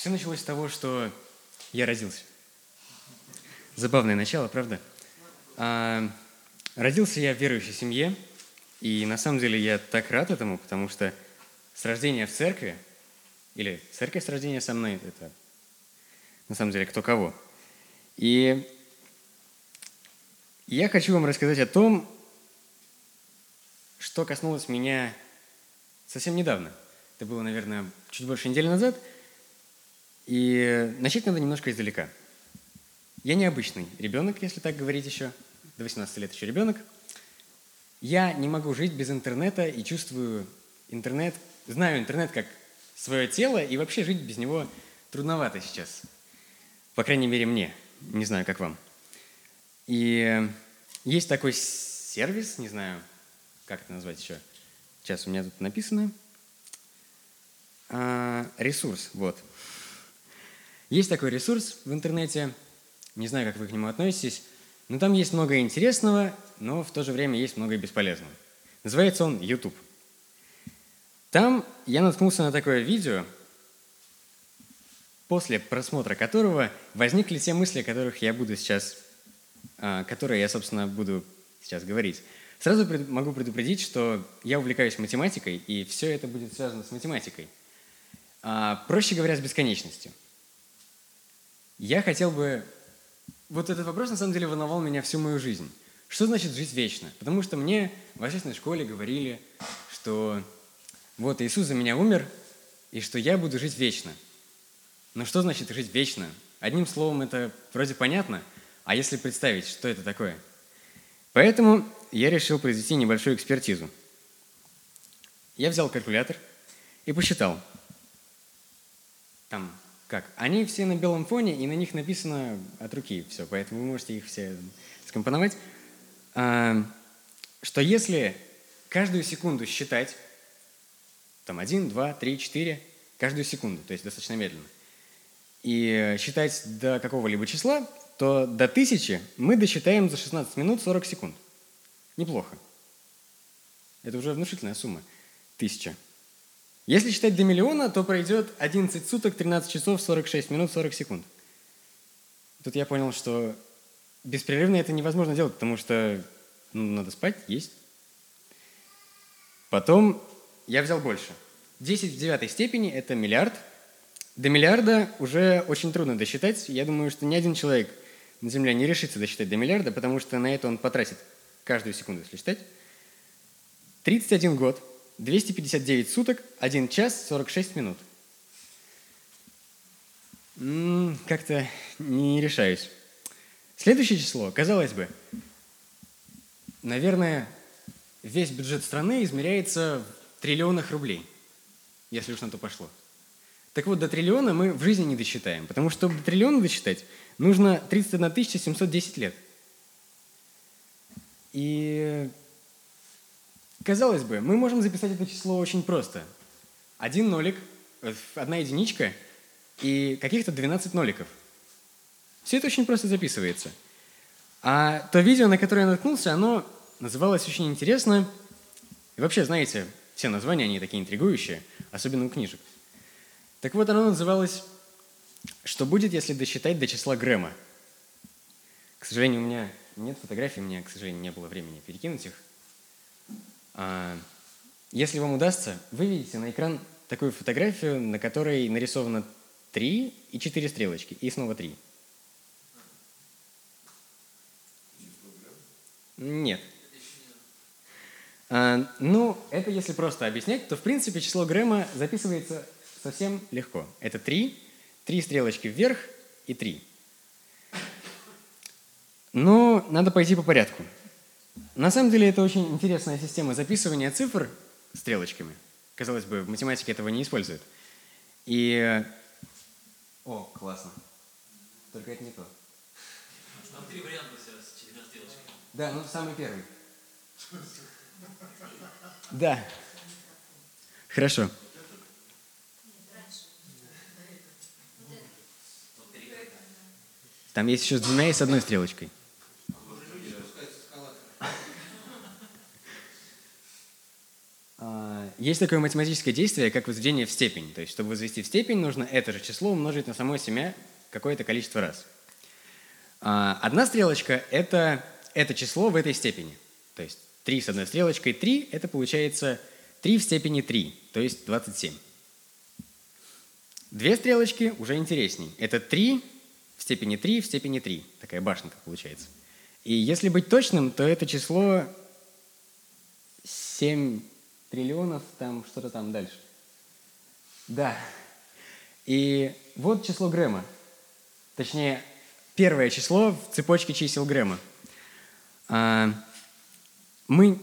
Все началось с того, что я родился. Забавное начало, правда? А, родился я в верующей семье, и на самом деле я так рад этому, потому что с рождения в церкви, или церковь с рождения со мной, это на самом деле кто кого. И я хочу вам рассказать о том, что коснулось меня совсем недавно. Это было, наверное, чуть больше недели назад. И начать надо немножко издалека. Я необычный ребенок, если так говорить еще. До 18 лет еще ребенок. Я не могу жить без интернета и чувствую интернет, знаю интернет как свое тело, и вообще жить без него трудновато сейчас. По крайней мере, мне. Не знаю, как вам. И есть такой сервис, не знаю, как это назвать еще. Сейчас у меня тут написано. А, ресурс, вот. Есть такой ресурс в интернете, не знаю, как вы к нему относитесь, но там есть много интересного, но в то же время есть много бесполезного. Называется он YouTube. Там я наткнулся на такое видео, после просмотра которого возникли те мысли, о которых я буду сейчас, а, которые я, собственно, буду сейчас говорить. Сразу могу предупредить, что я увлекаюсь математикой, и все это будет связано с математикой. А, проще говоря, с бесконечностью. Я хотел бы... Вот этот вопрос, на самом деле, волновал меня всю мою жизнь. Что значит жить вечно? Потому что мне в общественной школе говорили, что вот Иисус за меня умер, и что я буду жить вечно – но что значит жить вечно? Одним словом, это вроде понятно, а если представить, что это такое? Поэтому я решил произвести небольшую экспертизу. Я взял калькулятор и посчитал. Там, как? Они все на белом фоне, и на них написано от руки все, поэтому вы можете их все скомпоновать. А, что если каждую секунду считать, там один, два, три, четыре, каждую секунду, то есть достаточно медленно – и считать до какого-либо числа, то до тысячи мы досчитаем за 16 минут 40 секунд. Неплохо. Это уже внушительная сумма. Тысяча. Если считать до миллиона, то пройдет 11 суток, 13 часов, 46 минут, 40 секунд. Тут я понял, что беспрерывно это невозможно делать, потому что ну, надо спать, есть. Потом я взял больше. 10 в девятой степени – это миллиард – до миллиарда уже очень трудно досчитать. Я думаю, что ни один человек на Земле не решится досчитать до миллиарда, потому что на это он потратит каждую секунду, если считать. 31 год, 259 суток, 1 час, 46 минут. Как-то не решаюсь. Следующее число, казалось бы, наверное, весь бюджет страны измеряется в триллионах рублей, если уж на то пошло. Так вот, до триллиона мы в жизни не досчитаем, потому что чтобы до триллиона досчитать, нужно 31 710 лет. И, казалось бы, мы можем записать это число очень просто. Один нолик, э, одна единичка и каких-то 12 ноликов. Все это очень просто записывается. А то видео, на которое я наткнулся, оно называлось очень интересно. И вообще, знаете, все названия, они такие интригующие, особенно у книжек. Так вот, оно называлось «Что будет, если досчитать до числа Грэма?» К сожалению, у меня нет фотографий, у меня, к сожалению, не было времени перекинуть их. А, если вам удастся, вы видите на экран такую фотографию, на которой нарисовано три и четыре стрелочки, и снова три. Нет. А, ну, это если просто объяснять, то в принципе число Грэма записывается совсем легко. Это три, три стрелочки вверх и три. Но надо пойти по порядку. На самом деле это очень интересная система записывания цифр стрелочками. Казалось бы, в математике этого не используют. И... О, классно. Только это не то. Там три варианта с четырьмя стрелочками. Да, ну самый первый. Да. Хорошо. Там есть еще с двумя и с одной стрелочкой. Есть такое математическое действие, как возведение в степень. То есть, чтобы возвести в степень, нужно это же число умножить на само себя какое-то количество раз. А, одна стрелочка – это, это число в этой степени. То есть 3 с одной стрелочкой 3 – это получается 3 в степени 3, то есть 27. Две стрелочки уже интересней. Это 3 в степени 3 в степени 3. Такая башенка получается. И если быть точным, то это число 7 триллионов, там что-то там дальше. Да. И вот число Грэма. Точнее, первое число в цепочке чисел Грэма. А, мы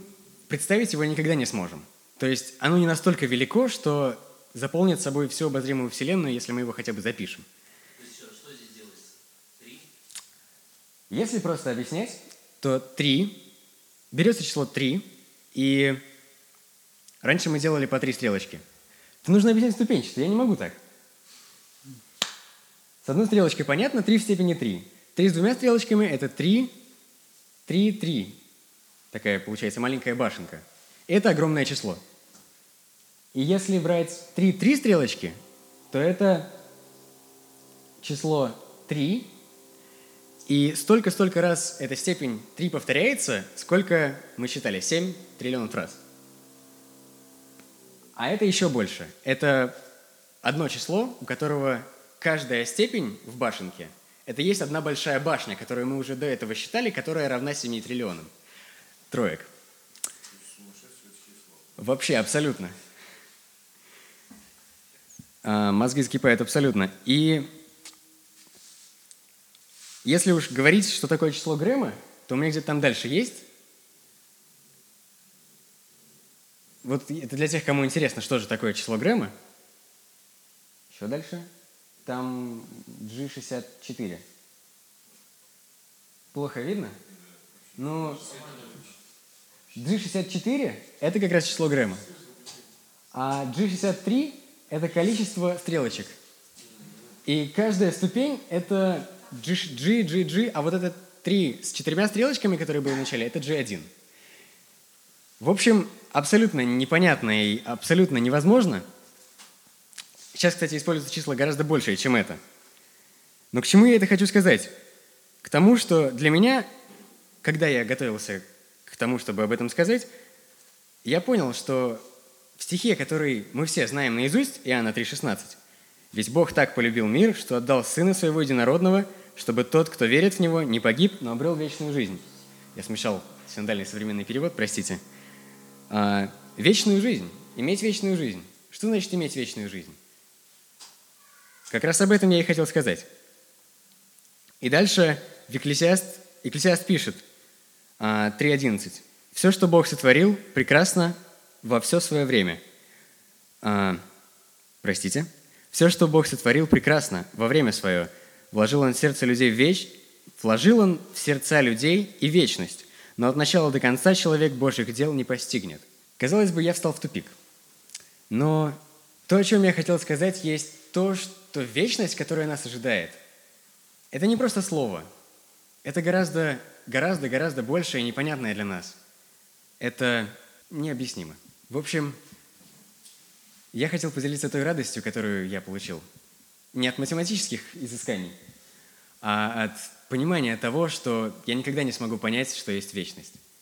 представить его никогда не сможем. То есть оно не настолько велико, что заполнит собой всю обозримую Вселенную, если мы его хотя бы запишем. Три? Если просто объяснять, то 3, берется число 3, и раньше мы делали по три стрелочки. Это нужно объяснять ступенчато, я не могу так. С одной стрелочкой понятно, 3 в степени 3. 3 с двумя стрелочками – это 3, 3, 3. Такая получается маленькая башенка. Это огромное число. И если брать 3, 3 стрелочки, то это число 3, и столько-столько раз эта степень 3 повторяется, сколько мы считали? 7 триллионов раз. А это еще больше. Это одно число, у которого каждая степень в башенке – это есть одна большая башня, которую мы уже до этого считали, которая равна 7 триллионам троек. Вообще, абсолютно. А, мозги закипают абсолютно. И если уж говорить, что такое число Грэма, то у меня где-то там дальше есть. Вот это для тех, кому интересно, что же такое число Грэма. Еще дальше. Там G64. Плохо видно? Ну, G64 – это как раз число Грэма. А G63 – это количество стрелочек. И каждая ступень – это G, G, G, G, а вот это 3 с четырьмя стрелочками, которые были в начале, это G1. В общем, абсолютно непонятно и абсолютно невозможно – Сейчас, кстати, используются числа гораздо больше, чем это. Но к чему я это хочу сказать? К тому, что для меня, когда я готовился к тому, чтобы об этом сказать, я понял, что в стихе, который мы все знаем наизусть, Иоанна 3,16, «Ведь Бог так полюбил мир, что отдал Сына Своего Единородного, чтобы тот, кто верит в Него, не погиб, но обрел вечную жизнь». Я смешал синдальный современный перевод, простите. А, вечную жизнь. Иметь вечную жизнь. Что значит иметь вечную жизнь? Как раз об этом я и хотел сказать. И дальше Екклесиаст, Екклесиаст пишет, 3.11. А, «Все, что Бог сотворил, прекрасно во все свое время». А, простите. «Все, что Бог сотворил, прекрасно во время свое. Вложил Он в сердце людей веч... Вложил Он в сердца людей и вечность, но от начала до конца человек Божьих дел не постигнет». Казалось бы, я встал в тупик. Но то, о чем я хотел сказать, есть то, что то вечность, которая нас ожидает, это не просто слово. Это гораздо, гораздо, гораздо большее и непонятное для нас. Это необъяснимо. В общем, я хотел поделиться той радостью, которую я получил. Не от математических изысканий, а от понимания того, что я никогда не смогу понять, что есть вечность.